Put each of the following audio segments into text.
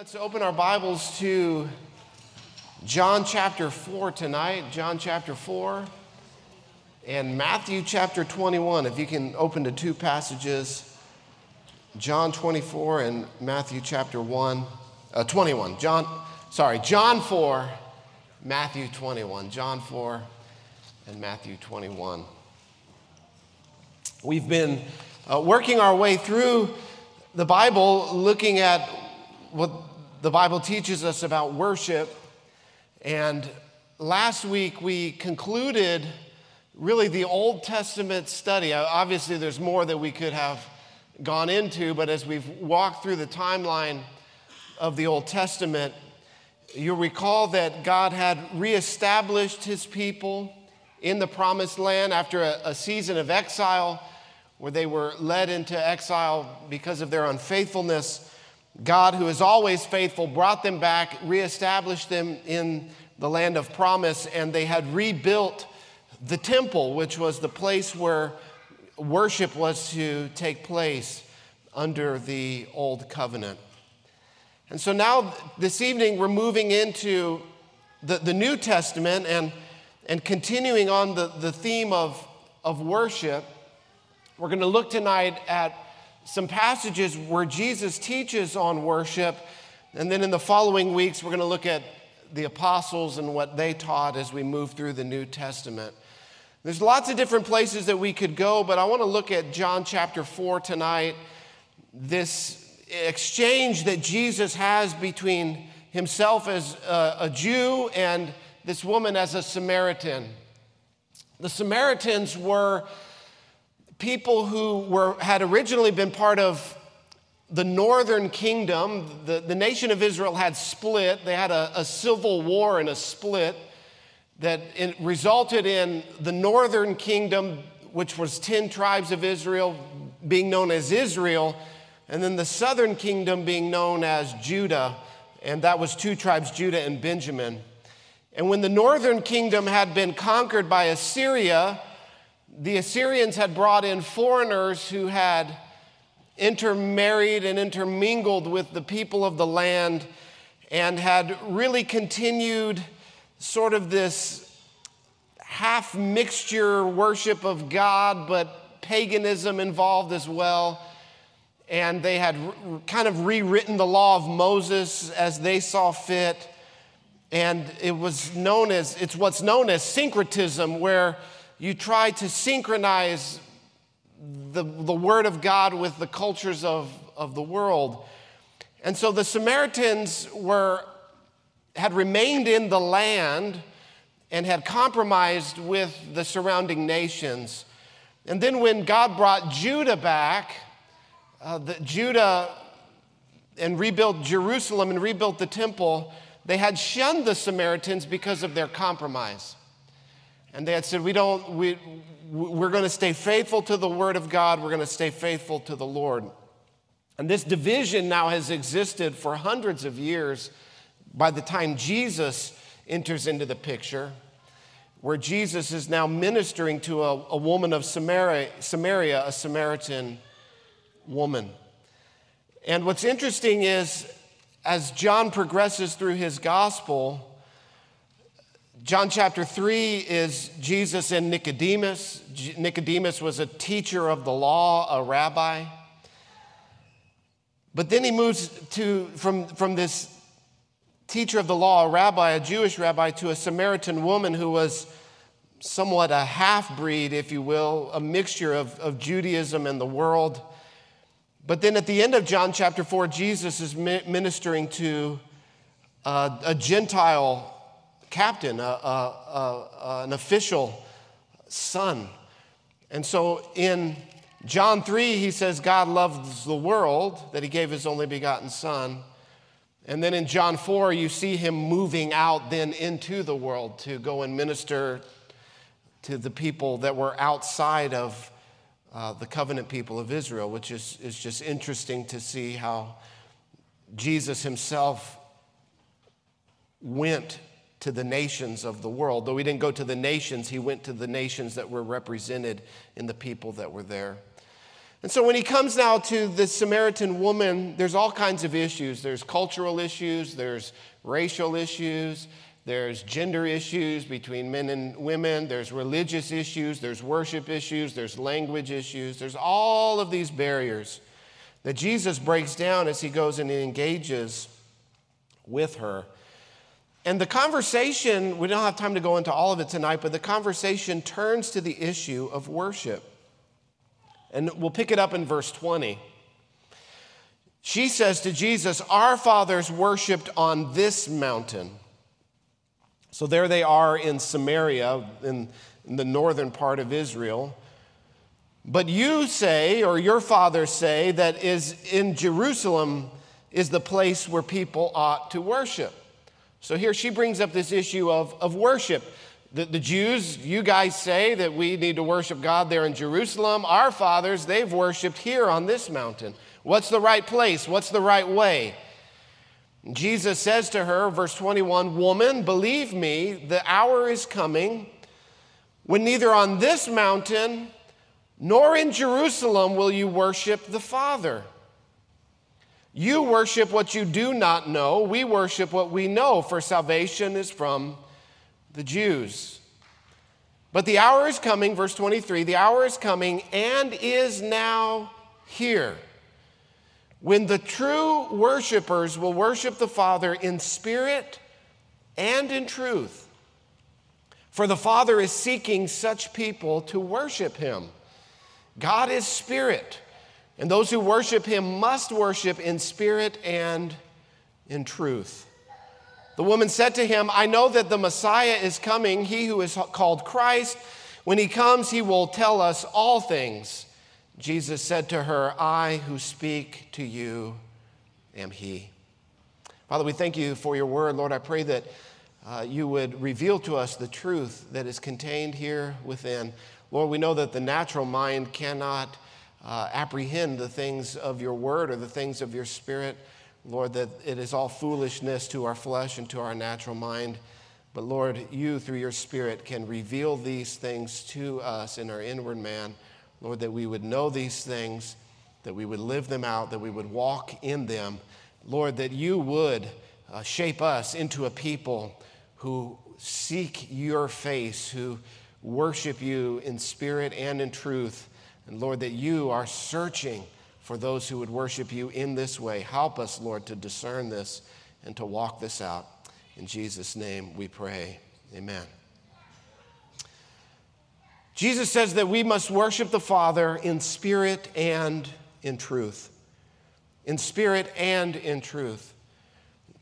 Let's open our Bibles to John chapter 4 tonight. John chapter 4 and Matthew chapter 21. If you can open to two passages John 24 and Matthew chapter 1, uh, 21. John, sorry, John 4, Matthew 21. John 4 and Matthew 21. We've been uh, working our way through the Bible looking at what the Bible teaches us about worship. And last week we concluded really the Old Testament study. Uh, obviously, there's more that we could have gone into, but as we've walked through the timeline of the Old Testament, you'll recall that God had reestablished his people in the promised land after a, a season of exile where they were led into exile because of their unfaithfulness. God, who is always faithful, brought them back, reestablished them in the land of promise, and they had rebuilt the temple, which was the place where worship was to take place under the old covenant. And so now, this evening, we're moving into the, the New Testament and, and continuing on the, the theme of, of worship. We're going to look tonight at some passages where Jesus teaches on worship. And then in the following weeks, we're going to look at the apostles and what they taught as we move through the New Testament. There's lots of different places that we could go, but I want to look at John chapter 4 tonight. This exchange that Jesus has between himself as a, Jew and this woman as a Samaritan. The Samaritans were people who were, had originally been part of the northern kingdom. The, the nation of Israel had split, they had a, a civil war and a split that resulted in the northern kingdom, which was 10 tribes of Israel, being known as Israel, and then the southern kingdom being known as Judah, and that was two tribes, Judah and Benjamin. And when the northern kingdom had been conquered by Assyria, the Assyrians had brought in foreigners who had intermarried and intermingled with the people of the land and had really continued sort of this half mixture worship of God, but paganism involved as well. And they had kind of rewritten the law of Moses as they saw fit. And it was known as, it's what's known as syncretism, where you try to synchronize the, the Word of God with the cultures of, of the world. And so the Samaritans were, had remained in the land and had compromised with the surrounding nations. And then when God brought Judah back, uh, the, Judah and rebuilt Jerusalem and rebuilt the temple, they had shunned the Samaritans because of their compromise. And they had said, We don't, we, we're going to stay faithful to the Word of God, we're going to stay faithful to the Lord. And this division now has existed for hundreds of years by the time Jesus enters into the picture, where Jesus is now ministering to a, a woman of Samaria, Samaria, a Samaritan woman. And what's interesting is, as John progresses through his gospel, John chapter 3 is Jesus and Nicodemus. Nicodemus was a teacher of the law, a rabbi. But then he moves to, from, from this teacher of the law, a rabbi, a Jewish rabbi, to a Samaritan woman who was somewhat a half breed, if you will, a mixture of, of Judaism and the world. But then at the end of John chapter 4, Jesus is ministering to a, a Gentile captain, a, a, a, an official son. And so in John 3, he says, God loves the world, that he gave his only begotten son. And then in John 4, you see him moving out then into the world to go and minister to the people that were outside of uh, the covenant people of Israel, which is, is just interesting to see how Jesus himself went to the nations of the world. Though he didn't go to the nations, he went to the nations that were represented in the people that were there. And so when he comes now to the Samaritan woman, there's all kinds of issues. There's cultural issues, there's racial issues, there's gender issues between men and women, there's religious issues, there's worship issues, there's language issues, there's all of these barriers that Jesus breaks down as he goes and he engages with her. And the conversation, we don't have time to go into all of it tonight, but the conversation turns to the issue of worship. And we'll pick it up in verse 20. She says to Jesus, Our fathers worshiped on this mountain. So there they are in Samaria, in, in the northern part of Israel. But you say, or your fathers say, that is in Jerusalem is the place where people ought to worship. So here she brings up this issue of, of worship. The, the Jews, you guys say that we need to worship God there in Jerusalem. Our fathers, they've worshiped here on this mountain. What's the right place? What's the right way? Jesus says to her, verse 21 Woman, believe me, the hour is coming when neither on this mountain nor in Jerusalem will you worship the Father. You worship what you do not know. We worship what we know, for salvation is from the Jews. But the hour is coming, verse 23 the hour is coming and is now here when the true worshipers will worship the Father in spirit and in truth. For the Father is seeking such people to worship him. God is spirit. And those who worship him must worship in spirit and in truth. The woman said to him, I know that the Messiah is coming, he who is called Christ. When he comes, he will tell us all things. Jesus said to her, I who speak to you am he. Father, we thank you for your word. Lord, I pray that uh, you would reveal to us the truth that is contained here within. Lord, we know that the natural mind cannot uh, apprehend the things of your word or the things of your spirit. Lord, that it is all foolishness to our flesh and to our natural mind. But Lord, you through your spirit can reveal these things to us in our inward man. Lord, that we would know these things, that we would live them out, that we would walk in them. Lord, that you would uh, shape us into a people who seek your face, who worship you in spirit and in truth. And Lord, that you are searching for those who would worship you in this way. Help us, Lord, to discern this and to walk this out. In Jesus' name we pray. Amen. Jesus says that we must worship the Father in spirit and in truth. In spirit and in truth.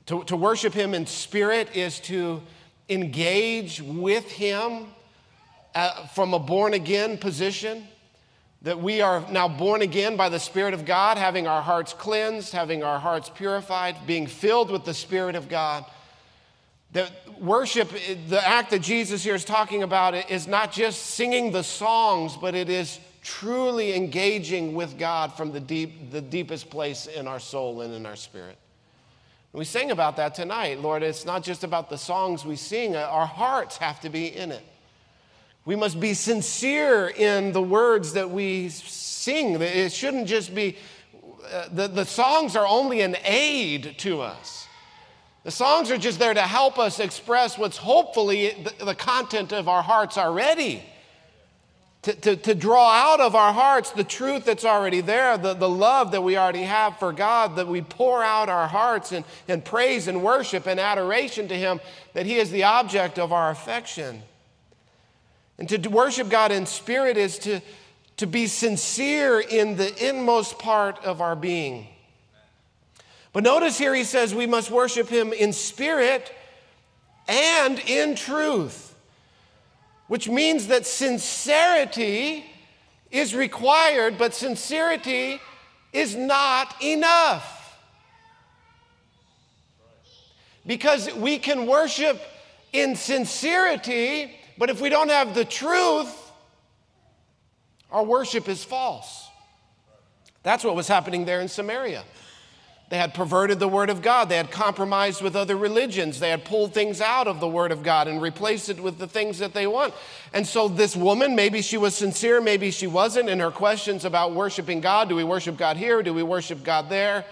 To, to worship Him in spirit is to engage with Him uh, from a born again position that we are now born again by the Spirit of God, having our hearts cleansed, having our hearts purified, being filled with the Spirit of God. That worship, the act that Jesus here is talking about, is not just singing the songs, but it is truly engaging with God from the, deep, the deepest place in our soul and in our spirit. we sing about that tonight. Lord, it's not just about the songs we sing, our hearts have to be in it. We must be sincere in the words that we sing. It shouldn't just be, uh, the, the songs are only an aid to us. The songs are just there to help us express what's hopefully the, the content of our hearts already. To, to, to, draw out of our hearts the truth that's already there, the, the love that we already have for God, that we pour out our hearts in, in praise and worship and adoration to Him, that He is the object of our affection. And to worship God in spirit is to, to be sincere in the inmost part of our being. But notice here he says we must worship him in spirit and in truth, which means that sincerity is required, but sincerity is not enough. Because we can worship in sincerity but if we don't have the truth, our worship is false. That's what was happening there in Samaria. They had perverted the Word of God. They had compromised with other religions. They had pulled things out of the Word of God and replaced it with the things that they want. And so, this woman, maybe she was sincere, maybe she wasn't, in her questions about worshiping God do we worship God here? Do we worship God there?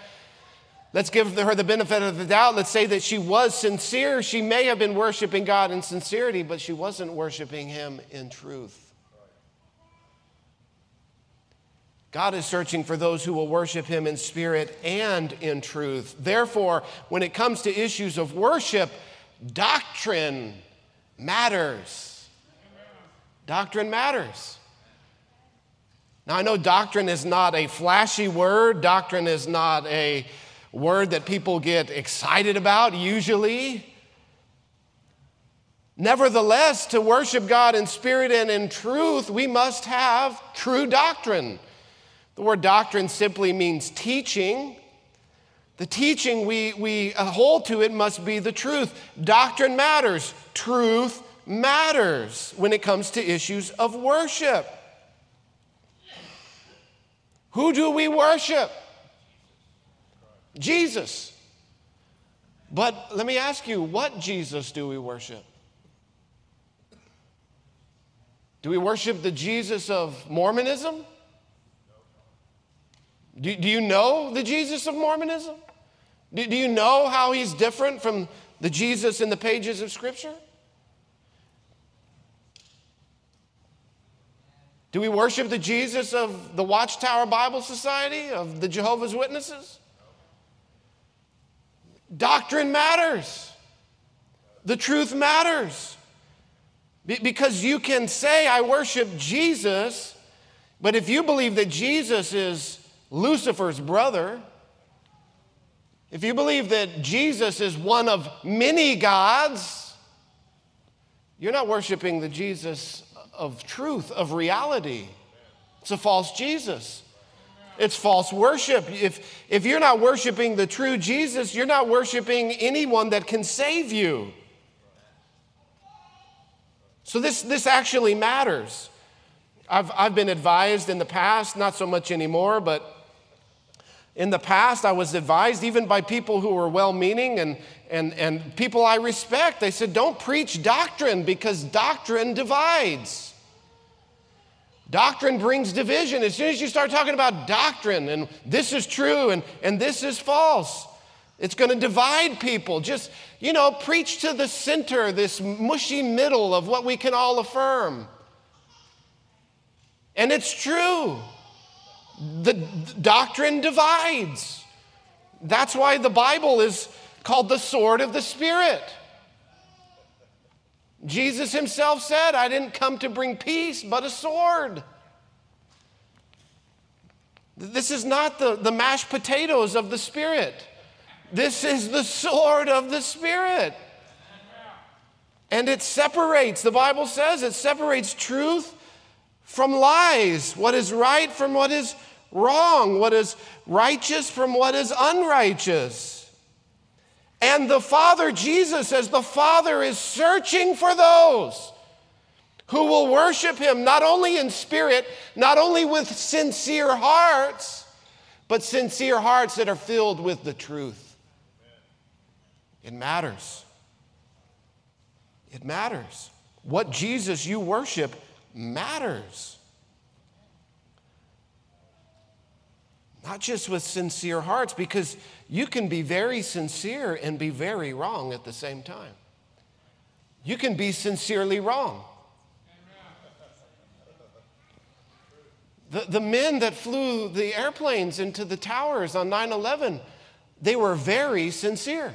Let's give her the benefit of the doubt. Let's say that she was sincere. She may have been worshiping God in sincerity, but she wasn't worshiping Him in truth. God is searching for those who will worship him in spirit and in truth. Therefore, when it comes to issues of worship, doctrine matters. Doctrine matters. Now, I know doctrine is not a flashy word, doctrine is not a word that people get excited about usually. Nevertheless, to worship God in spirit and in truth, we must have true doctrine. The word doctrine simply means teaching. The teaching we, we hold to it must be the truth. Doctrine matters, truth matters when it comes to issues of worship. Who do we worship? Jesus. But let me ask you, what Jesus do we worship? Do we worship the Jesus of Mormonism? Do, do you know the Jesus of Mormonism? Do, do you know how he's different from the Jesus in the pages of Scripture? Do we worship the Jesus of the Watchtower Bible Society, of the Jehovah's Witnesses? Doctrine matters. The truth matters. Because you can say, I worship Jesus, but if you believe that Jesus is Lucifer's brother, if you believe that Jesus is one of many gods, you're not worshiping the Jesus of truth, of reality. It's a false Jesus. It's false worship. If, if you're not worshiping the true Jesus, you're not worshiping anyone that can save you. So, this, this actually matters. I've, I've been advised in the past, not so much anymore, but in the past, I was advised, even by people who were well meaning and, and, and people I respect, they said, don't preach doctrine because doctrine divides. Doctrine brings division. As soon as you start talking about doctrine and this is true and, and this is false, it's going to divide people. Just, you know, preach to the center, this mushy middle of what we can all affirm. And it's true. The doctrine divides. That's why the Bible is called the sword of the Spirit. Jesus himself said, I didn't come to bring peace, but a sword. This is not the, the mashed potatoes of the Spirit. This is the sword of the Spirit. And it separates, the Bible says, it separates truth from lies, what is right from what is wrong, what is righteous from what is unrighteous. And the Father, Jesus says, the Father is searching for those who will worship Him not only in spirit, not only with sincere hearts, but sincere hearts that are filled with the truth. It matters. It matters. What Jesus you worship matters. Not just with sincere hearts, because you can be very sincere and be very wrong at the same time. You can be sincerely wrong. The, the men that flew the airplanes into the towers on 9 11, they were very sincere.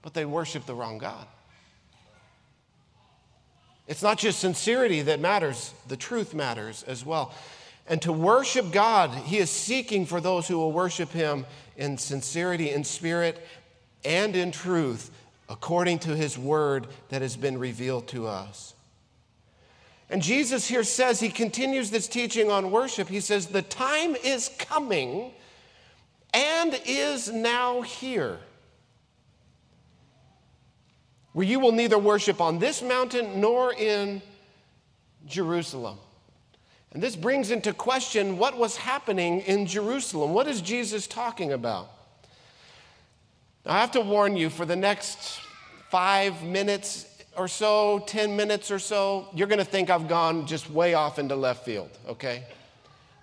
But they worshiped the wrong God. It's not just sincerity that matters, the truth matters as well. And to worship God, He is seeking for those who will worship Him in sincerity, in spirit, and in truth, according to His word that has been revealed to us. And Jesus here says, He continues this teaching on worship. He says, The time is coming and is now here where you will neither worship on this mountain nor in Jerusalem. And this brings into question what was happening in Jerusalem. What is Jesus talking about? Now, I have to warn you for the next five minutes or so, 10 minutes or so, you're going to think I've gone just way off into left field, okay?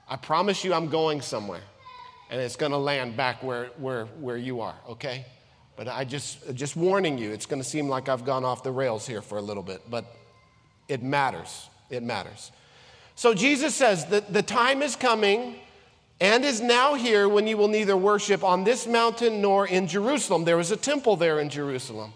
I promise you I'm going somewhere and it's going to land back where, where, where you are, okay? But I just, just warning you, it's going to seem like I've gone off the rails here for a little bit, but it matters. It matters. So Jesus says that the time is coming and is now here when you will neither worship on this mountain nor in Jerusalem. There was a temple there in Jerusalem.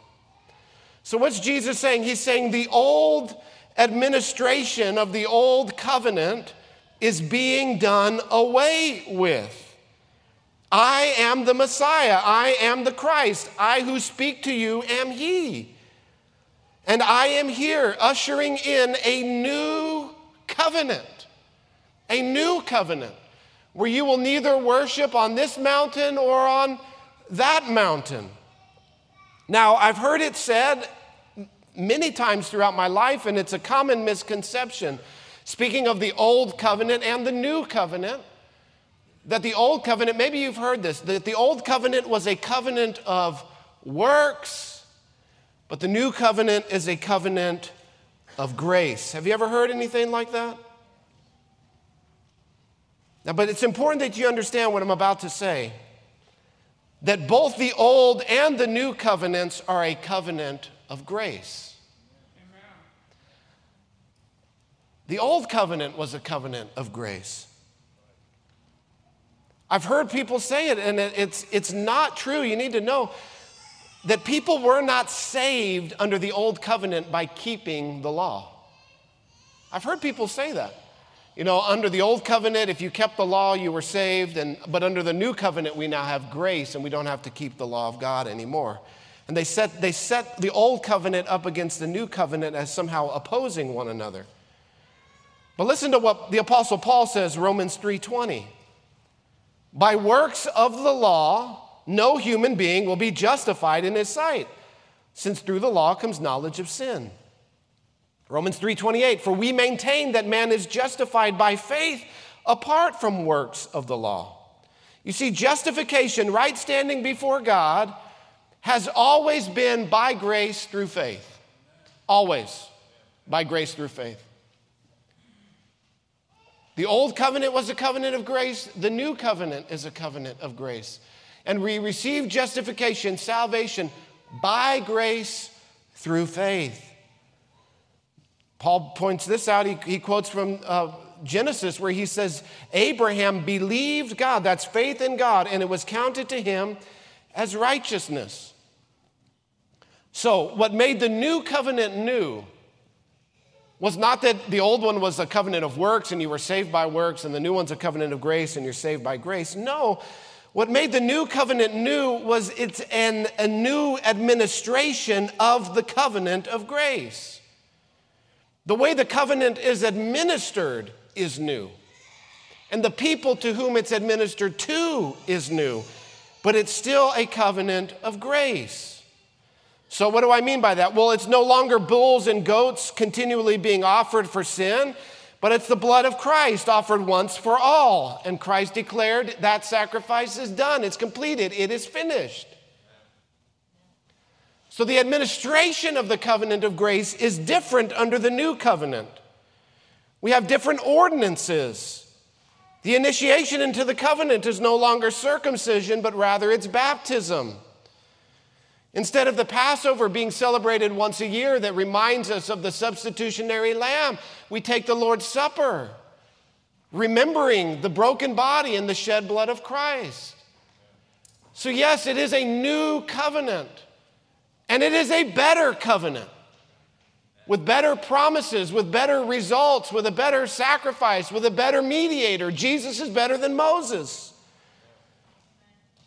So, what's Jesus saying? He's saying the old administration of the old covenant is being done away with. I am the Messiah. I am the Christ. I who speak to you am He. And I am here ushering in a new covenant, a new covenant where you will neither worship on this mountain or on that mountain. Now, I've heard it said many times throughout my life, and it's a common misconception. Speaking of the old covenant and the new covenant, that the old covenant, maybe you've heard this, that the old covenant was a covenant of works, but the new covenant is a covenant of grace. Have you ever heard anything like that? Now, but it's important that you understand what I'm about to say that both the old and the new covenants are a covenant of grace. The old covenant was a covenant of grace. I've heard people say it, and it's, it's not true. You need to know that people were not saved under the old covenant by keeping the law. I've heard people say that. You know, under the old covenant, if you kept the law, you were saved, and, but under the new covenant, we now have grace and we don't have to keep the law of God anymore. And they set, they set the old covenant up against the new covenant as somehow opposing one another. But listen to what the apostle Paul says, Romans 3:20. By works of the law, no human being will be justified in his sight, since through the law comes knowledge of sin. Romans 3:28 For we maintain that man is justified by faith apart from works of the law. You see justification, right standing before God has always been by grace through faith. Always by grace through faith. The old covenant was a covenant of grace, the new covenant is a covenant of grace. And we receive justification, salvation by grace through faith. Paul points this out. He, he quotes from uh, Genesis where he says, Abraham believed God, that's faith in God, and it was counted to him as righteousness. So, what made the new covenant new was not that the old one was a covenant of works and you were saved by works, and the new one's a covenant of grace and you're saved by grace. No, what made the new covenant new was it's an, a new administration of the covenant of grace. The way the covenant is administered is new, and the people to whom it's administered to is new, but it's still a covenant of grace. So, what do I mean by that? Well, it's no longer bulls and goats continually being offered for sin, but it's the blood of Christ offered once for all. And Christ declared that sacrifice is done, it's completed, it is finished. So, the administration of the covenant of grace is different under the new covenant. We have different ordinances. The initiation into the covenant is no longer circumcision, but rather it's baptism. Instead of the Passover being celebrated once a year that reminds us of the substitutionary lamb, we take the Lord's Supper, remembering the broken body and the shed blood of Christ. So, yes, it is a new covenant, and it is a better covenant with better promises, with better results, with a better sacrifice, with a better mediator. Jesus is better than Moses.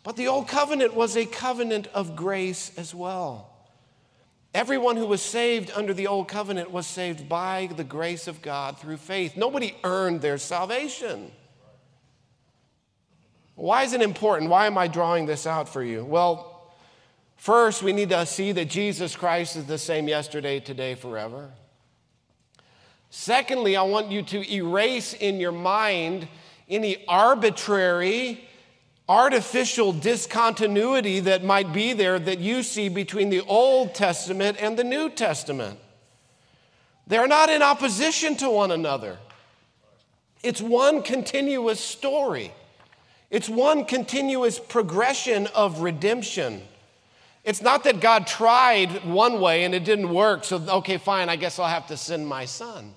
But the old covenant was a covenant of grace as well. Everyone who was saved under the old covenant was saved by the grace of God through faith. Nobody earned their salvation. Why is it important? Why am I drawing this out for you? Well, first, we need to see that Jesus Christ is the same yesterday, today, forever. Secondly, I want you to erase in your mind any arbitrary, artificial discontinuity that might be there that you see between the Old Testament and the New Testament. They're not in opposition to one another. It's one continuous story. It's one continuous progression of redemption. It's not that God tried one way and it didn't work, so okay, fine, I guess I'll have to send my son.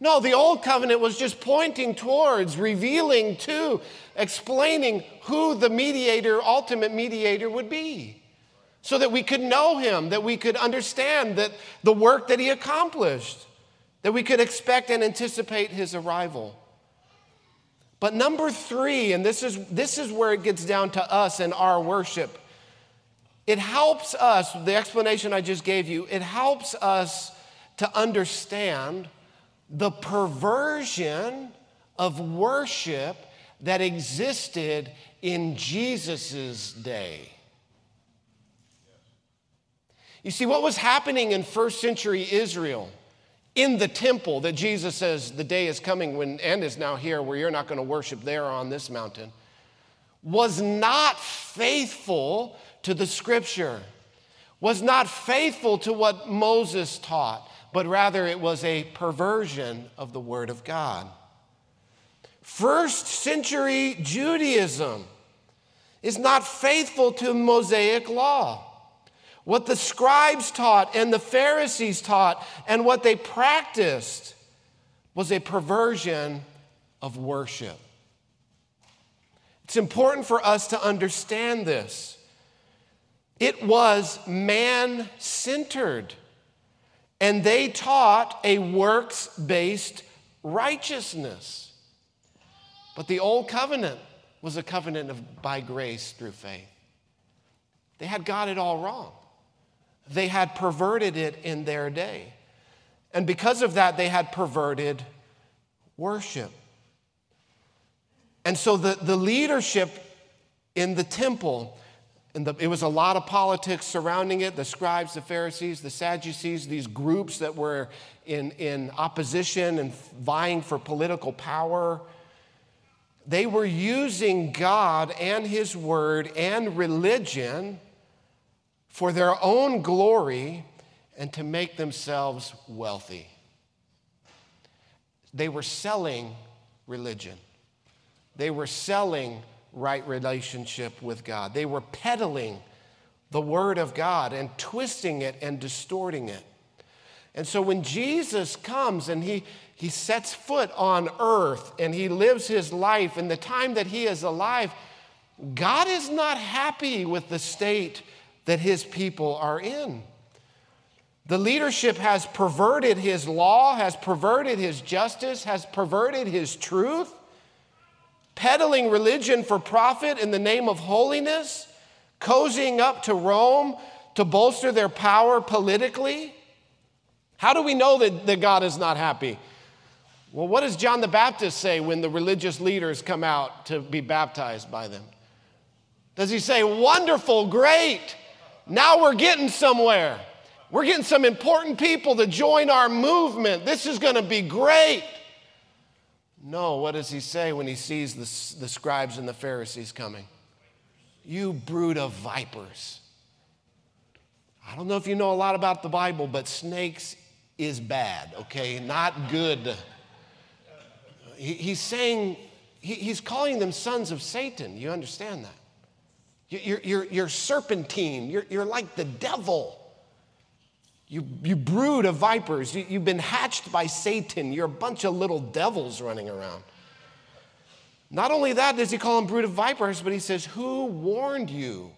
No, the old covenant was just pointing towards, revealing to, explaining who the mediator, ultimate mediator would be. So that we could know him, that we could understand that the work that he accomplished, that we could expect and anticipate his arrival. But number three, and this is, this is where it gets down to us and our worship, it helps us, the explanation I just gave you, it helps us to understand the perversion of worship that existed in Jesus' day. You see, what was happening in first century Israel? in the temple that Jesus says the day is coming when and is now here where you're not going to worship there on this mountain was not faithful to the scripture was not faithful to what Moses taught but rather it was a perversion of the word of God first century Judaism is not faithful to Mosaic law what the scribes taught and the Pharisees taught and what they practiced was a perversion of worship. It's important for us to understand this. It was man centered, and they taught a works based righteousness. But the old covenant was a covenant of by grace through faith. They had got it all wrong. They had perverted it in their day. And because of that, they had perverted worship. And so the, the leadership in the temple, and the, it was a lot of politics surrounding it the scribes, the Pharisees, the Sadducees, these groups that were in, in opposition and vying for political power. They were using God and His Word and religion for their own glory and to make themselves wealthy. They were selling religion. They were selling right relationship with God. They were peddling the Word of God and twisting it and distorting it. And so when Jesus comes and he, he sets foot on earth and he lives his life in the time that he is alive, God is not happy with the state that his people are in. The leadership has perverted his law, has perverted his justice, has perverted his truth, peddling religion for profit in the name of holiness, cozying up to Rome to bolster their power politically. How do we know that, that God is not happy? Well, what does John the Baptist say when the religious leaders come out to be baptized by them? Does he say, Wonderful, great, now we're getting somewhere. We're getting some important people to join our movement. This is going to be great. No, what does he say when he sees the, the scribes and the Pharisees coming? You brood of vipers. I don't know if you know a lot about the Bible, but snakes is bad, okay? Not good. He, he's saying, he, he's calling them sons of Satan. You understand that? You're, you're, you're serpentine. You're, you're like the devil. You, you brood of vipers. You, you've been hatched by Satan. You're a bunch of little devils running around. Not only that does he call them brood of vipers, but he says, Who warned you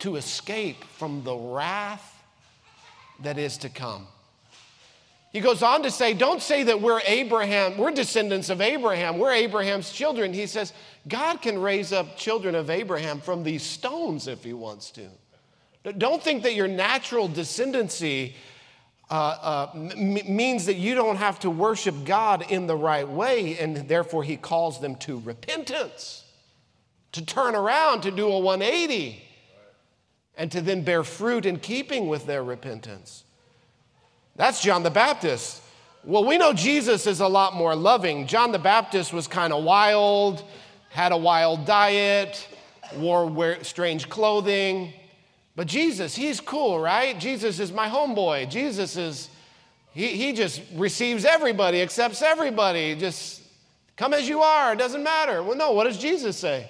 to escape from the wrath that is to come? He goes on to say, Don't say that we're Abraham, we're descendants of Abraham, we're Abraham's children. He says, God can raise up children of Abraham from these stones if he wants to. Don't think that your natural descendancy uh, uh, m- means that you don't have to worship God in the right way, and therefore he calls them to repentance, to turn around, to do a 180, and to then bear fruit in keeping with their repentance. That's John the Baptist. Well, we know Jesus is a lot more loving. John the Baptist was kind of wild, had a wild diet, wore strange clothing. But Jesus, he's cool, right? Jesus is my homeboy. Jesus is, he, he just receives everybody, accepts everybody. Just come as you are, it doesn't matter. Well, no, what does Jesus say?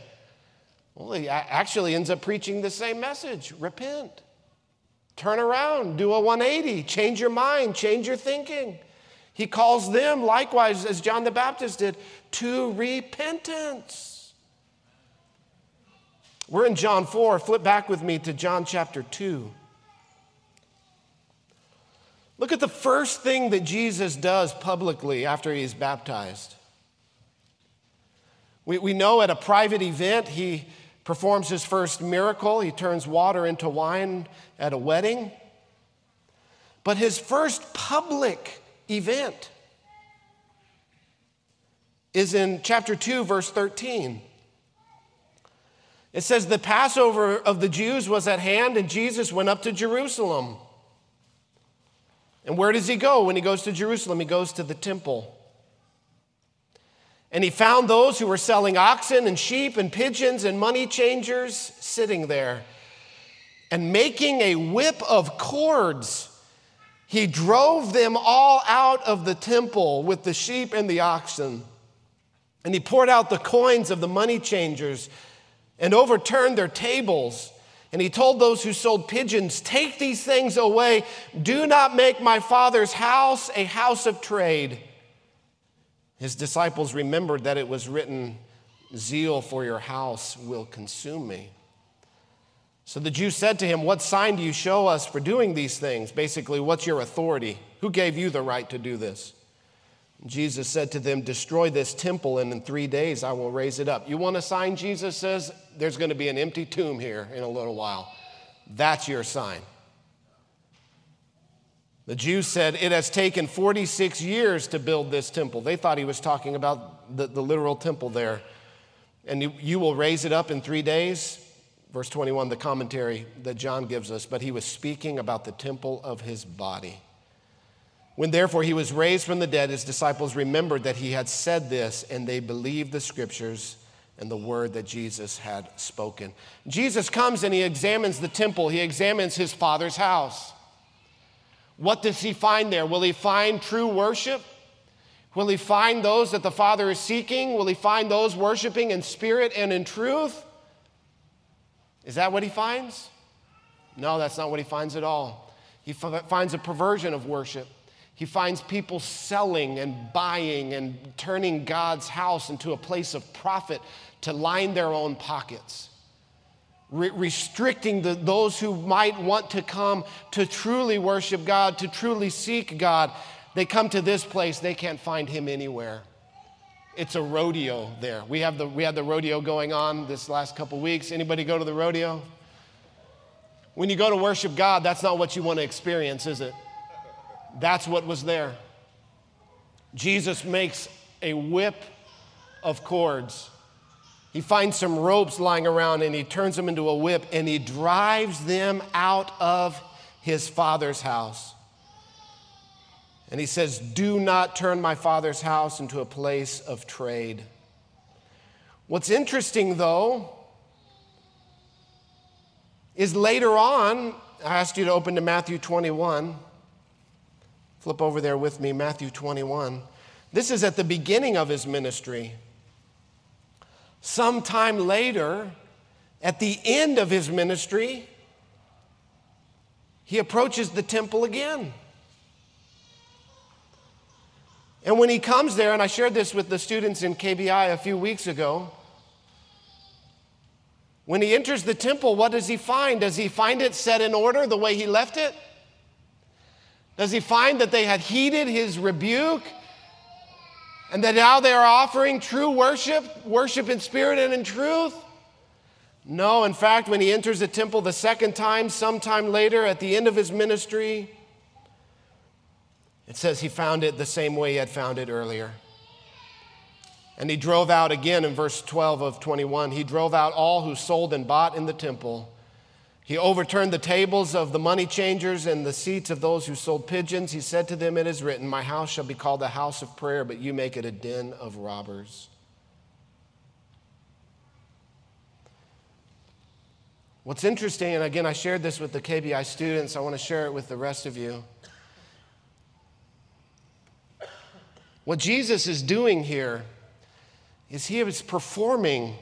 Well, he actually ends up preaching the same message repent, turn around, do a 180, change your mind, change your thinking. He calls them, likewise, as John the Baptist did, to repentance. We're in John 4. Flip back with me to John chapter 2. Look at the first thing that Jesus does publicly after he's baptized. We, we know at a private event, he performs his first miracle. He turns water into wine at a wedding. But his first public event is in chapter 2, verse 13. It says, The Passover of the Jews was at hand, and Jesus went up to Jerusalem. And where does he go when he goes to Jerusalem? He goes to the temple. And he found those who were selling oxen and sheep and pigeons and money changers sitting there. And making a whip of cords, he drove them all out of the temple with the sheep and the oxen. And he poured out the coins of the money changers and overturned their tables. And he told those who sold pigeons, Take these things away. Do not make my father's house a house of trade. His disciples remembered that it was written, Zeal for your house will consume me. So the Jews said to him, What sign do you show us for doing these things? Basically, what's your authority? Who gave you the right to do this? Jesus said to them, Destroy this temple, and in three days I will raise it up. You want a sign? Jesus says, There's going to be an empty tomb here in a little while. That's your sign. The Jews said, It has taken 46 years to build this temple. They thought he was talking about the, the literal temple there. And you, you will raise it up in three days. Verse 21, the commentary that John gives us, but he was speaking about the temple of his body. When therefore he was raised from the dead, his disciples remembered that he had said this, and they believed the scriptures and the word that Jesus had spoken. Jesus comes and he examines the temple, he examines his father's house. What does he find there? Will he find true worship? Will he find those that the Father is seeking? Will he find those worshiping in spirit and in truth? Is that what he finds? No, that's not what he finds at all. He finds a perversion of worship. He finds people selling and buying and turning God's house into a place of profit to line their own pockets re- restricting the, those who might want to come to truly worship God, to truly seek God. They come to this place, they can't find Him anywhere. It's a rodeo there. We have the, we had the rodeo going on this last couple weeks. Anybody go to the rodeo? When you go to worship God, that's not what you want to experience, is it? That's what was there. Jesus makes a whip of cords he finds some ropes lying around and he turns them into a whip and he drives them out of his father's house. And he says, Do not turn my father's house into a place of trade. What's interesting, though, is later on, I asked you to open to Matthew 21. Flip over there with me, Matthew 21. This is at the beginning of his ministry. Sometime later, at the end of his ministry, he approaches the temple again. And when he comes there, and I shared this with the students in KBI a few weeks ago, when he enters the temple, what does he find? Does he find it set in order the way he left it? Does he find that they had heeded his rebuke and that now they are offering true worship, worship in spirit and in truth? No, in fact, when he enters the temple the second time, sometime later at the end of his ministry, it says he found it the same way he had found it earlier. And he drove out again in verse 12 of 21. He drove out all who sold and bought in the temple, He overturned the tables of the money changers and the seats of those who sold pigeons. He said to them, It is written, My house shall be called a house of prayer, but you make it a den of robbers. What's interesting, and again, I shared this with the KBI students, I want to share it with the rest of you. What Jesus is doing here is he is performing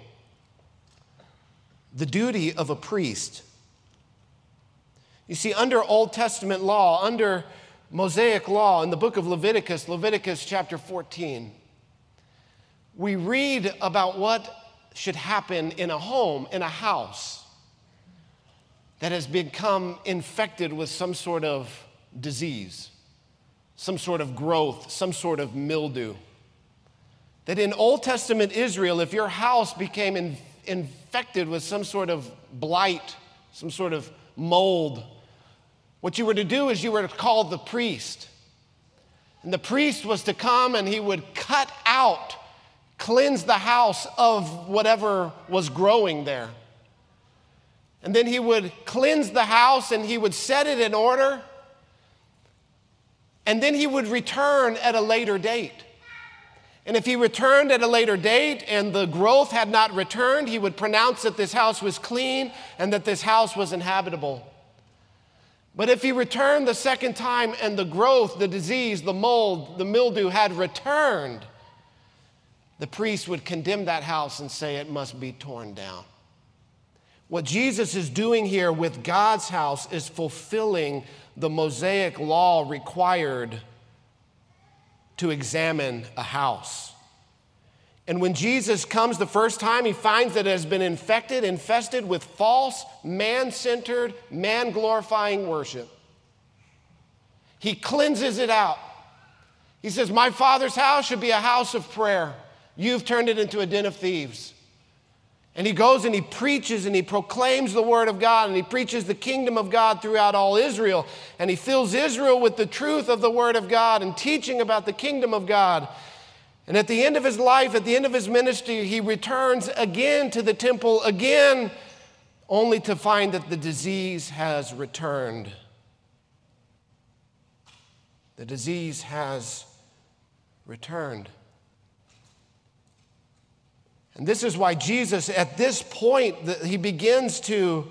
the duty of a priest. You see, under Old Testament law, under Mosaic law, in the book of Leviticus, Leviticus chapter 14, we read about what should happen in a home, in a house that has become infected with some sort of disease, some sort of growth, some sort of mildew. That in Old Testament Israel, if your house became in, infected with some sort of blight, some sort of mold, what you were to do is you were to call the priest. And the priest was to come and he would cut out, cleanse the house of whatever was growing there. And then he would cleanse the house and he would set it in order. And then he would return at a later date. And if he returned at a later date and the growth had not returned, he would pronounce that this house was clean and that this house was inhabitable. But if he returned the second time and the growth, the disease, the mold, the mildew had returned, the priest would condemn that house and say it must be torn down. What Jesus is doing here with God's house is fulfilling the Mosaic law required to examine a house. And when Jesus comes the first time, he finds that it has been infected, infested with false, man centered, man glorifying worship. He cleanses it out. He says, My father's house should be a house of prayer. You've turned it into a den of thieves. And he goes and he preaches and he proclaims the word of God and he preaches the kingdom of God throughout all Israel. And he fills Israel with the truth of the word of God and teaching about the kingdom of God. And at the end of his life, at the end of his ministry, he returns again to the temple, again, only to find that the disease has returned. The disease has returned. And this is why Jesus, at this point, he begins to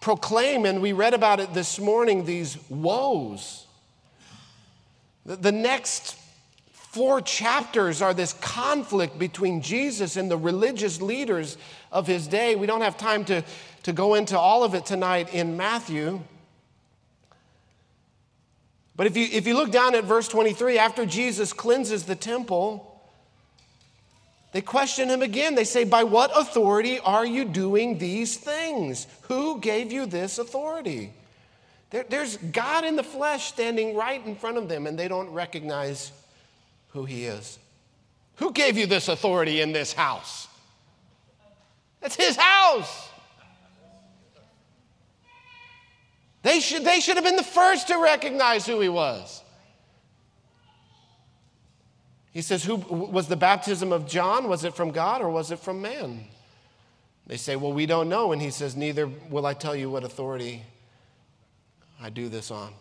proclaim, and we read about it this morning, these woes. The next four chapters are this conflict between Jesus and the religious leaders of his day. We don't have time to, to go into all of it tonight in Matthew. But if you, if you look down at verse 23, after Jesus cleanses the temple, they question him again. They say, By what authority are you doing these things? Who gave you this authority? There, there's God in the flesh standing right in front of them, and they don't recognize who he is. Who gave you this authority in this house? It's his house. They should, they should have been the first to recognize who he was. He says, Who was the baptism of John? Was it from God or was it from man? They say, Well, we don't know. And he says, Neither will I tell you what authority I do this on.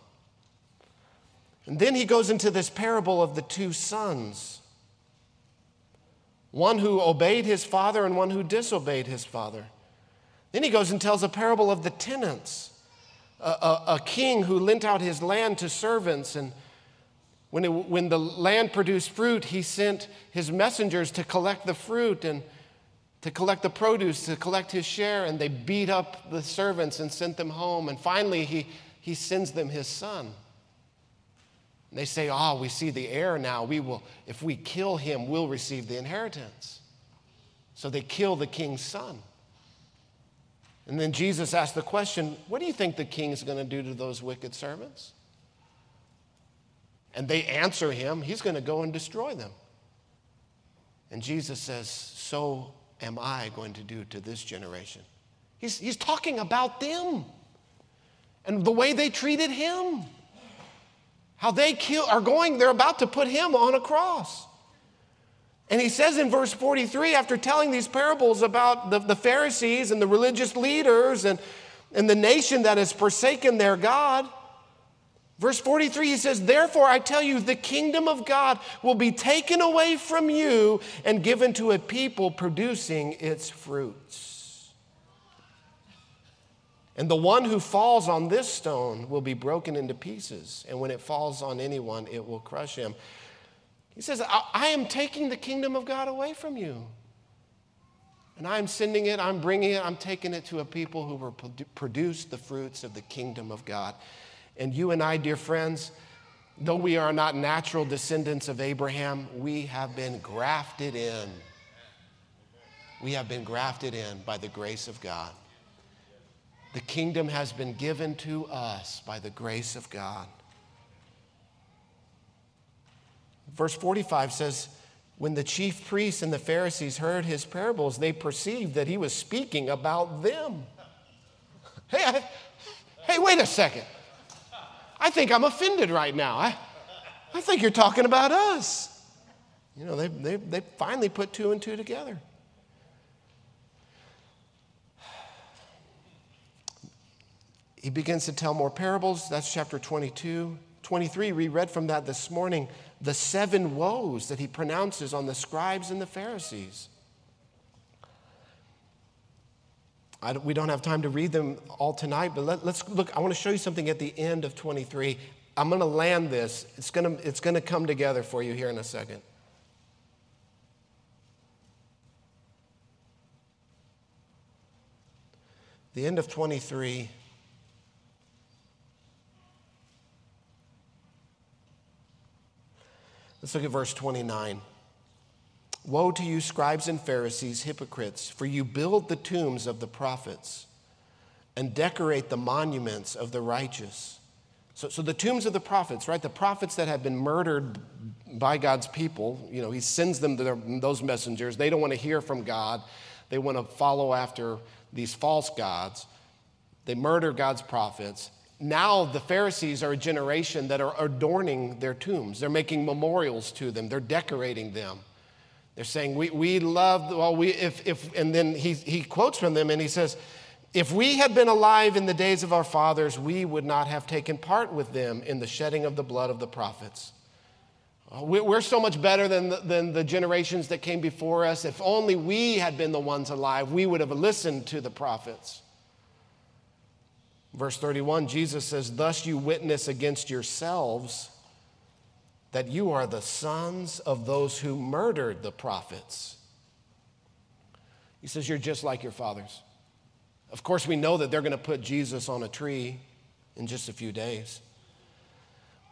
And then he goes into this parable of the two sons one who obeyed his father and one who disobeyed his father. Then he goes and tells a parable of the tenants, a, a, a king who lent out his land to servants and when, it, when the land produced fruit, he sent his messengers to collect the fruit and to collect the produce, to collect his share, and they beat up the servants and sent them home. And finally, he, he sends them his son. And they say, Ah, oh, we see the heir now. We will, if we kill him, we'll receive the inheritance. So they kill the king's son. And then Jesus asked the question, What do you think the king is going to do to those wicked servants? and they answer him, he's going to go and destroy them. And Jesus says, So am I going to do to this generation. He's, he's talking about them and the way they treated him. How they kill, are going, they're about to put him on a cross. And he says in verse 43, after telling these parables about the, the Pharisees and the religious leaders and, and the nation that has forsaken their God, verse 43, he says, Therefore I tell you, the kingdom of God will be taken away from you and given to a people producing its fruits. And the one who falls on this stone will be broken into pieces, and when it falls on anyone, it will crush him. He says, I, am taking the kingdom of God away from you. And I'm sending it, I'm bringing it, I'm taking it to a people who will produce the fruits of the kingdom of God. And you and I, dear friends, though we are not natural descendants of Abraham, we have been grafted in. We have been grafted in by the grace of God. The kingdom has been given to us by the grace of God. Verse 45 says, When the chief priests and the Pharisees heard his parables, they perceived that he was speaking about them. Hey, I, hey, wait a second. I think I'm offended right now. I, I think you're talking about us. You know, they, they, they finally put two and two together. He begins to tell more parables. That's chapter 22. 23, we read from that this morning the seven woes that he pronounces on the scribes and the Pharisees. I, we don't have time to read them all tonight, but let, us look. I want to show you something at the end of 23. I'm going to land this. It's going to, it's going to come together for you here in a second. The end of 23 Let's look at verse 29. Woe to you, scribes and Pharisees, hypocrites, for you build the tombs of the prophets and decorate the monuments of the righteous. So, so the tombs of the prophets, right? The prophets that have been murdered by God's people, you know, he sends them to their, those messengers. They don't want to hear from God, they want to follow after these false gods. They murder God's prophets now the Pharisees are a generation that are adorning their tombs. They're making memorials to them, they're decorating them. They're saying, We, we love, well, we, if, if, and then he, he quotes from them and he says, If we had been alive in the days of our fathers, we would not have taken part with them in the shedding of the blood of the prophets. Uh, we're so much better than the, than the generations that came before us. If only we had been the ones alive, we would have listened to the prophets. Verse 31, Jesus says, Thus you witness against yourselves that you are the sons of those who murdered the prophets. He says, You're just like your fathers. Of course, we know that they're going to put Jesus on a tree in just a few days.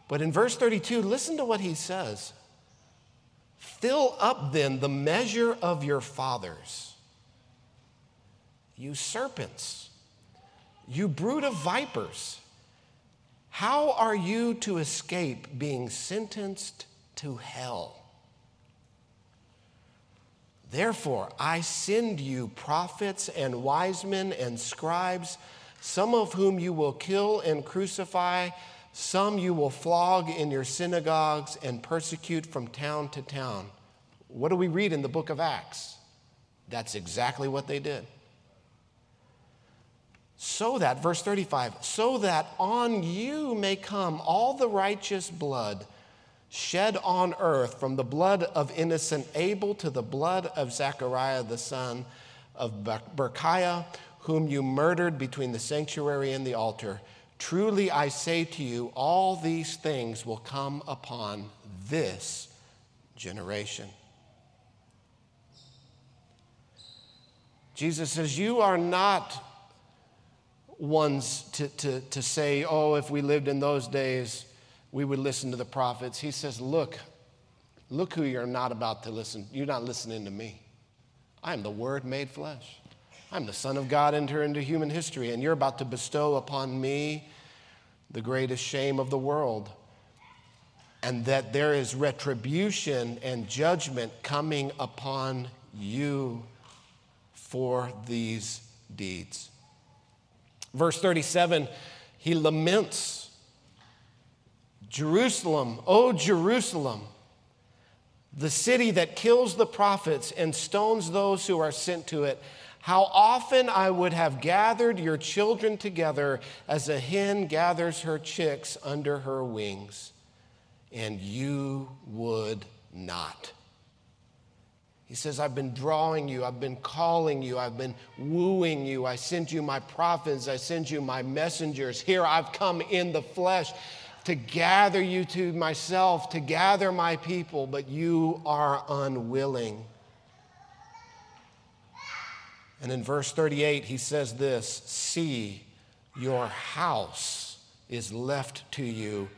But in verse 32, listen to what he says Fill up then the measure of your fathers, you serpents. You brood of vipers, how are you to escape being sentenced to hell? Therefore, I send you prophets and wise men and scribes, some of whom you will kill and crucify, some you will flog in your synagogues and persecute from town to town. What do we read in the book of Acts? That's exactly what they did so that, verse 35, so that on you may come all the righteous blood shed on earth, from the blood of innocent Abel to the blood of Zechariah, the son of Berechiah, whom you murdered between the sanctuary and the altar. Truly I say to you, all these things will come upon this generation. Jesus says, You are not ones to, to, to say, oh, if we lived in those days, we would listen to the prophets. He says, look, look who you're not about to listen. You're not listening to me. I am the Word made flesh. I'm the Son of God enter into human history, and you're about to bestow upon me the greatest shame of the world. And that there is retribution and judgment coming upon you for these deeds. Verse 37, he laments Jerusalem, oh Jerusalem, the city that kills the prophets and stones those who are sent to it. How often I would have gathered your children together as a hen gathers her chicks under her wings, and you would not. He says, I've been drawing you, I've been calling you, I've been wooing you. I sent you my prophets, I sent you my messengers. Here I've come in the flesh to gather you to myself, to gather my people, but you are unwilling. And in verse 38, he says this See, your house is left to you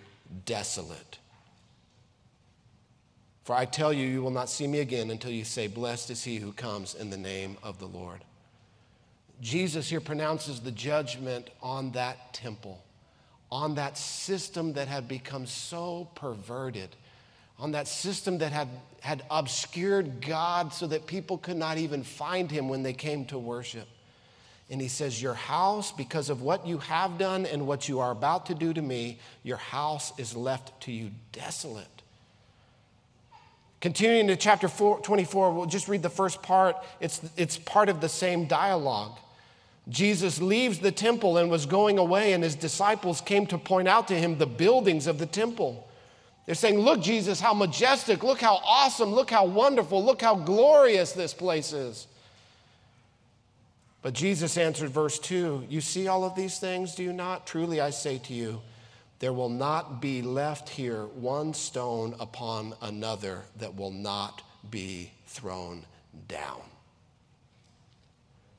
desolate. For I tell you, you will not see me again until you say, Blessed is he who comes in the name of the Lord. Jesus here pronounces the judgment on that temple, on that system that had become so perverted, on that system that had, had obscured God so that people could not even find him when they came to worship. And he says, Your house, because of what you have done and what you are about to do to me, your house is left to you desolate. Continuing to chapter four, 24, we'll just read the first part. It's, it's part of the same dialogue. Jesus leaves the temple and was going away, and his disciples came to point out to him the buildings of the temple. They're saying, Look, Jesus, how majestic, look how awesome, look how wonderful, look how glorious this place is. But Jesus answered, verse 2 You see all of these things, do you not? Truly I say to you, there will not be left here one stone upon another that will not be thrown down.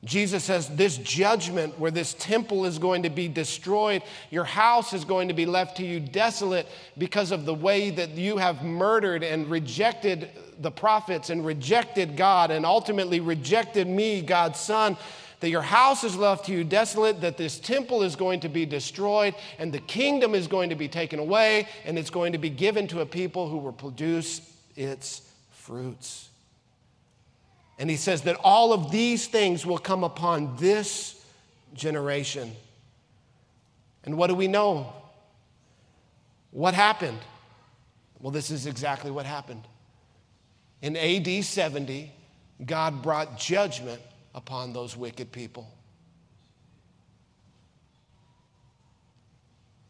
Jesus says, This judgment where this temple is going to be destroyed, your house is going to be left to you desolate because of the way that you have murdered and rejected the prophets and rejected God and ultimately rejected me, God's Son that your house is left to you desolate, that this temple is going to be destroyed, and the kingdom is going to be taken away, and it's going to be given to a people who will produce its fruits. And he says that all of these things will come upon this generation. And what do we know? What happened? Well, this is exactly what happened. In AD 70, God brought judgment upon those wicked people.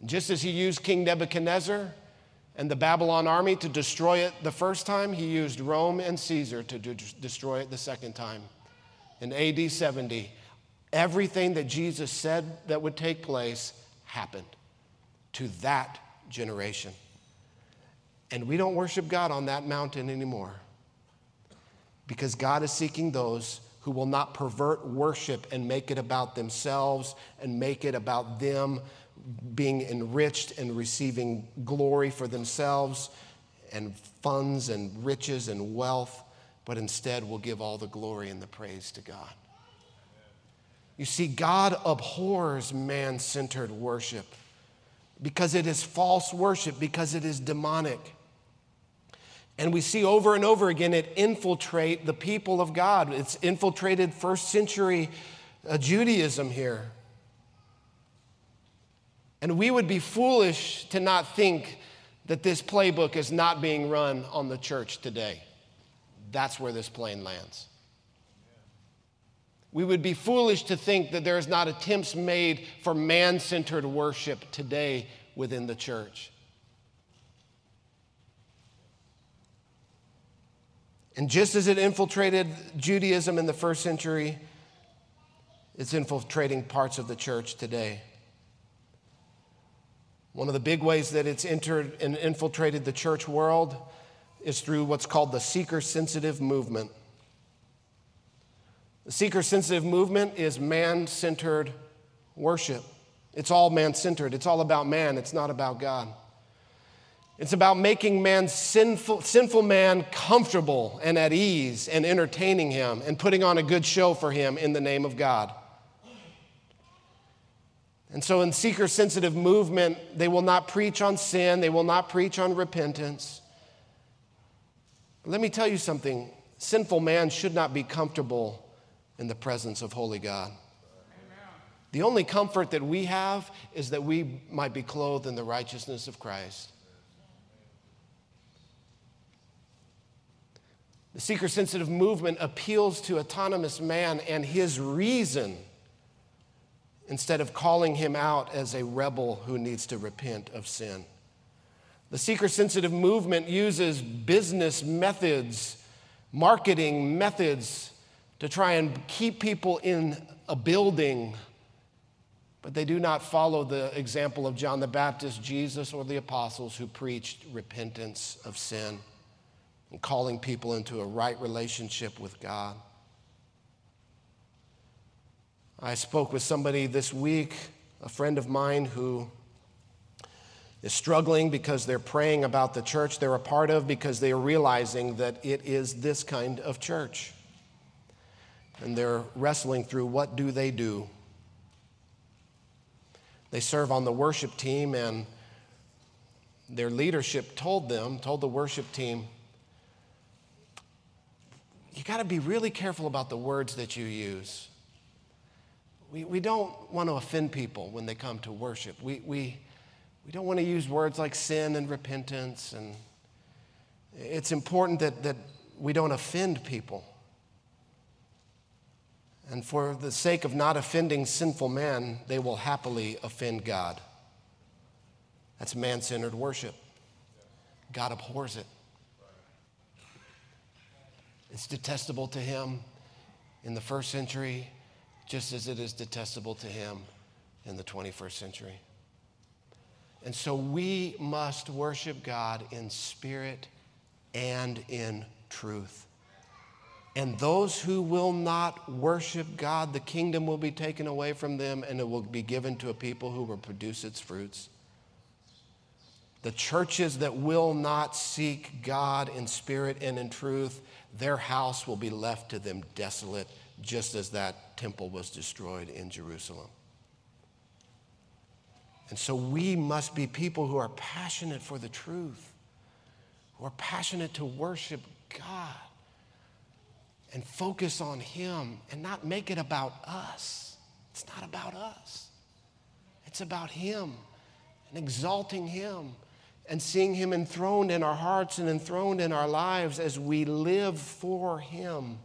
Just as he used King Nebuchadnezzar and the Babylon army to destroy it the first time, he used Rome and Caesar to de- destroy it the second time. In AD 70, everything that Jesus said that would take place happened to that generation. And we don't worship God on that mountain anymore because God is seeking those who will not pervert worship and make it about themselves and make it about them being enriched and receiving glory for themselves and funds and riches and wealth, but instead will give all the glory and the praise to God. You see, God abhors man centered worship because it is false worship, because it is demonic. And we see over and over again it infiltrate the people of God. It's infiltrated first century uh, Judaism here. And we would be foolish to not think that this playbook is not being run on the church today. That's where this plane lands. We would be foolish to think that there is not attempts made for man centered worship today within the church. And just as it infiltrated Judaism in the first century, it's infiltrating parts of the church today. One of the big ways that it's entered and infiltrated the church world is through what's called the seeker sensitive movement. The seeker sensitive movement is man centered worship. It's all man centered, it's all about man, it's not about God. It's about making man sinful, sinful man comfortable and at ease and entertaining him and putting on a good show for him in the name of God. And so, in seeker sensitive movement, they will not preach on sin, they will not preach on repentance. But let me tell you something sinful man should not be comfortable in the presence of holy God. The only comfort that we have is that we might be clothed in the righteousness of Christ. The seeker sensitive movement appeals to autonomous man and his reason instead of calling him out as a rebel who needs to repent of sin. The seeker sensitive movement uses business methods, marketing methods to try and keep people in a building, but they do not follow the example of John the Baptist, Jesus, or the apostles who preached repentance of sin and calling people into a right relationship with God. I spoke with somebody this week, a friend of mine who is struggling because they're praying about the church they're a part of because they are realizing that it is this kind of church. And they're wrestling through what do they do? They serve on the worship team, and their leadership told them, told the worship team, you got to be really careful about the words that you use. We, we don't want to offend people when they come to worship. We, we, we don't want to use words like sin and repentance. And it's important that, that we don't offend people. And for the sake of not offending sinful man, they will happily offend God. That's man centered worship. God abhors it. It's detestable to him in the first century just as it is detestable to him in the 21st century. And so we must worship God in spirit and in truth. And those who will not worship God, the kingdom will be taken away from them and it will be given to a people who will produce its fruits. The churches that will not seek God in spirit and in truth, their house will be left to them desolate just as that temple was destroyed in Jerusalem. And so we must be people who are passionate for the truth, who are passionate to worship God and focus on Him and not make it about us. It's not about us, it's about Him and exalting Him and seeing Him enthroned in our hearts and enthroned in our lives as we live for Him.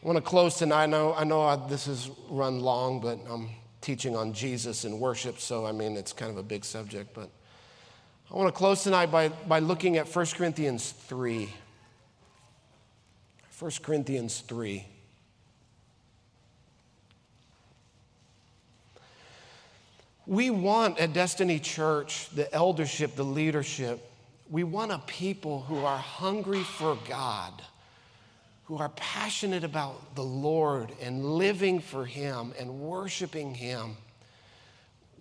I want to close tonight. I know, I know this has run long, but I'm teaching on Jesus and worship, so I mean, it's kind of a big subject. But I want to close tonight by, by looking at 1 Corinthians 3. 1 Corinthians 3. We want at Destiny Church, the eldership, the leadership, we want a people who are hungry for God who are passionate about the Lord and living for Him and worshiping Him.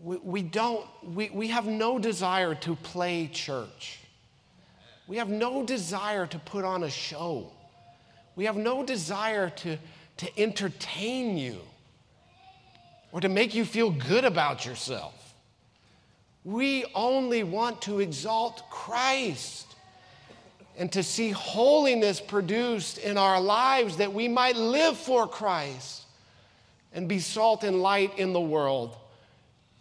We, we don't, we, we have no desire to play church. We have no desire to put on a show. We have no desire to, to entertain you or to make you feel good about yourself. We only want to exalt Christ and to see holiness produced in our lives that we might live for Christ and be salt and light in the world,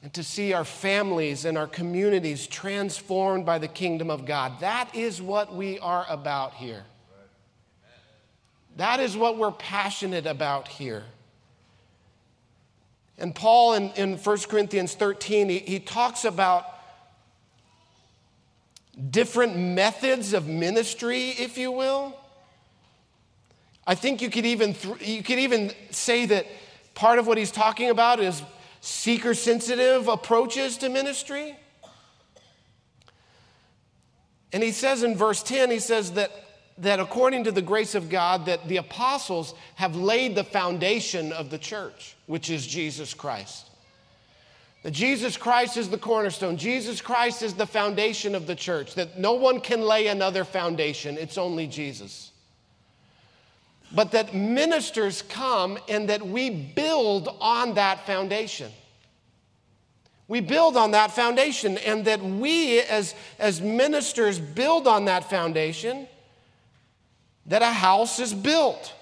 and to see our families and our communities transformed by the kingdom of God. That is what we are about here. That is what we're passionate about here. And Paul in, in 1 Corinthians 13, he, he talks about different methods of ministry, if you will. I think you could even th- you could even say that part of what he's talking about is seeker sensitive approaches to ministry. And he says in verse 10 he says that that according to the grace of God that the apostles have laid the foundation of the church, which is Jesus Christ. That Jesus Christ is the cornerstone. Jesus Christ is the foundation of the church. That no one can lay another foundation, it's only Jesus. But that ministers come and that we build on that foundation. We build on that foundation, and that we, as, as ministers, build on that foundation, that a house is built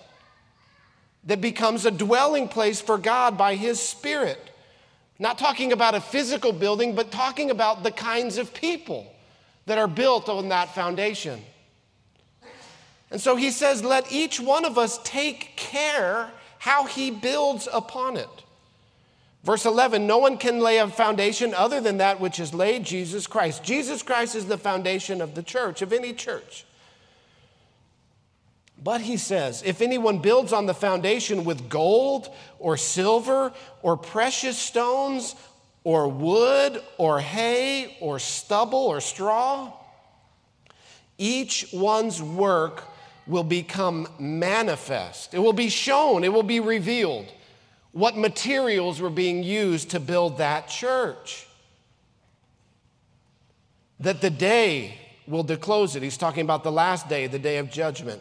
that becomes a dwelling place for God by His Spirit. Not talking about a physical building, but talking about the kinds of people that are built on that foundation. And so he says, let each one of us take care how he builds upon it. Verse 11 No one can lay a foundation other than that which is laid, Jesus Christ. Jesus Christ is the foundation of the church, of any church. But he says, if anyone builds on the foundation with gold or silver or precious stones or wood or hay or stubble or straw, each one's work will become manifest. It will be shown, it will be revealed what materials were being used to build that church. That the day will disclose it. He's talking about the last day, the day of judgment,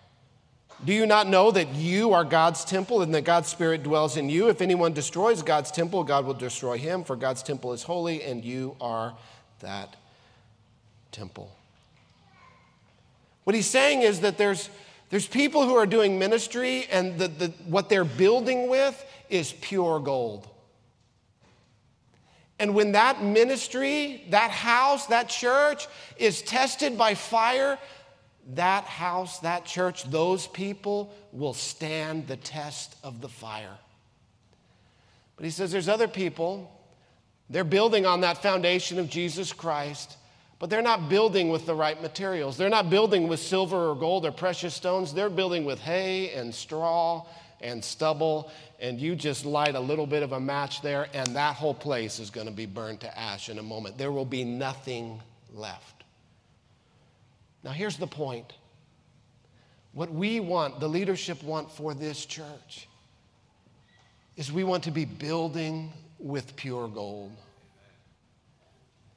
Do you not know that you are God's temple and that God's Spirit dwells in you? If anyone destroys God's temple, God will destroy him, for God's temple is holy, and you are that temple. What he's saying is that there's, there's people who are doing ministry, and the, the, what they're building with is pure gold. And when that ministry, that house, that church is tested by fire, that house, that church, those people will stand the test of the fire. But he says there's other people, they're building on that foundation of Jesus Christ, but they're not building with the right materials. They're not building with silver or gold or precious stones. They're building with hay and straw and stubble, and you just light a little bit of a match there, and that whole place is going to be burned to ash in a moment. There will be nothing left. Now, here's the point what we want, the leadership want for this church, is we want to be building with pure gold.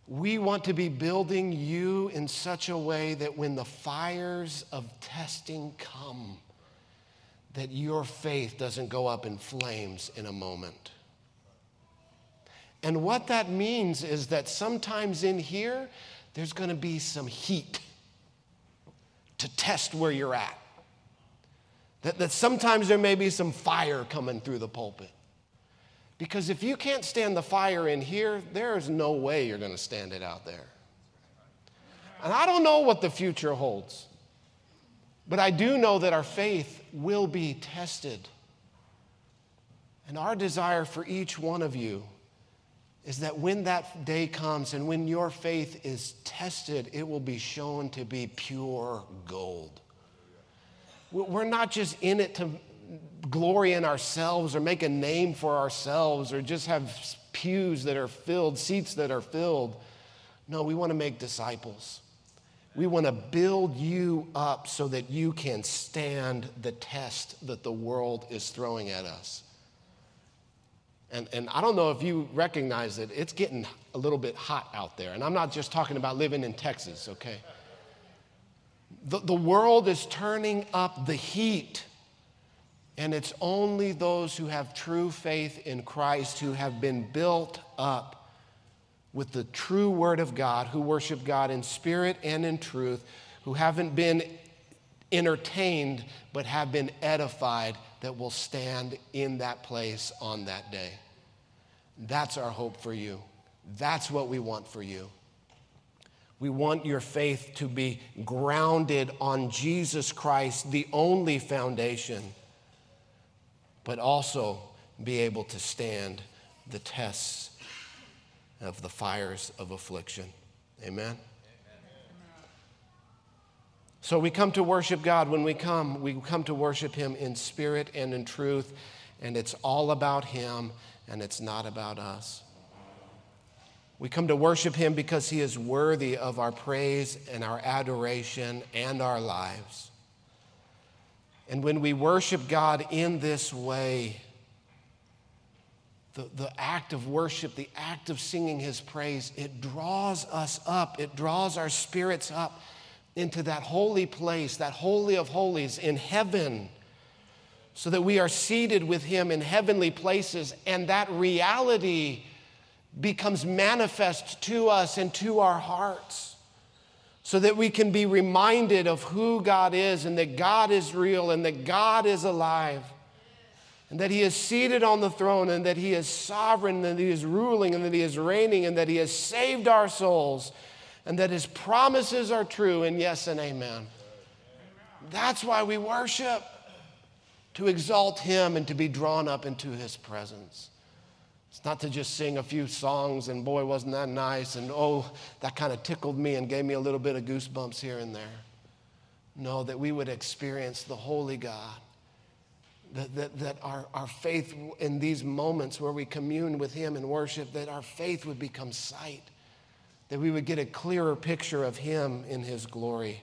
We want to be building you in such a way that when the fires of testing come, that your faith doesn't go up in flames in a moment. And what that means is that sometimes in here, there's going to be some heat to test where you're at. That, that sometimes there may be some fire coming through the pulpit. Because if you can't stand the fire in here, there is no way you're going to stand it out there. And I don't know what the future holds. But I do know that our faith will be tested. And our desire for each one of you is that when that day comes and when your faith is tested, it will be shown to be pure gold. We're not just in it to glory in ourselves or make a name for ourselves or just have pews that are filled, seats that are filled. No, we want to make disciples. We want to build you up so that you can stand the test that the world is throwing at us. And, and I don't know if you recognize it, it's getting a little bit hot out there. And I'm not just talking about living in Texas, okay? The, the world is turning up the heat. And it's only those who have true faith in Christ who have been built up with the true Word of God, who worship God in spirit and in truth, who haven't been entertained but have been edified, that will stand in that place on that day. That's our hope for you. That's what we want for you. We want your faith to be grounded on Jesus Christ, the only foundation, but also be able to stand the tests of the fires of affliction. Amen? So we come to worship God. When we come, we come to worship Him in spirit and in truth, and it's all about Him and it's not about us. We come to worship Him because He is worthy of our praise and our adoration and our lives. And when we worship God in this way, the, the act of worship, the act of singing his praise, it draws us up, it draws our spirits up into that holy place, that holy of holies in heaven, so that we are seated with him in heavenly places. And that reality becomes manifest to us and to our hearts so that we can be reminded of who God is and that God is real and that God is alive and that He is seated on the throne and that He is sovereign and that He is ruling and that He is reigning and that He has saved our souls and that His promises are true and yes and amen. That's why we worship to exalt Him and to be drawn up into His presence. It's not to just sing a few songs and boy, wasn't that nice, and oh, that kind of tickled me and gave me a little bit of goosebumps here and there. No, that we would experience the Holy God. That, that, that our, our faith in these moments where we commune with Him and worship, that our faith would become sight, that we would get a clearer picture of Him in His glory.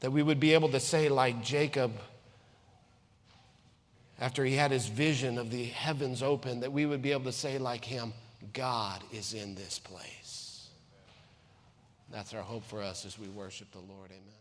That we would be able to say, like Jacob, after he had his vision of the heavens open, that we would be able to say, like him, God is in this place. That's our hope for us as we worship the Lord. Amen.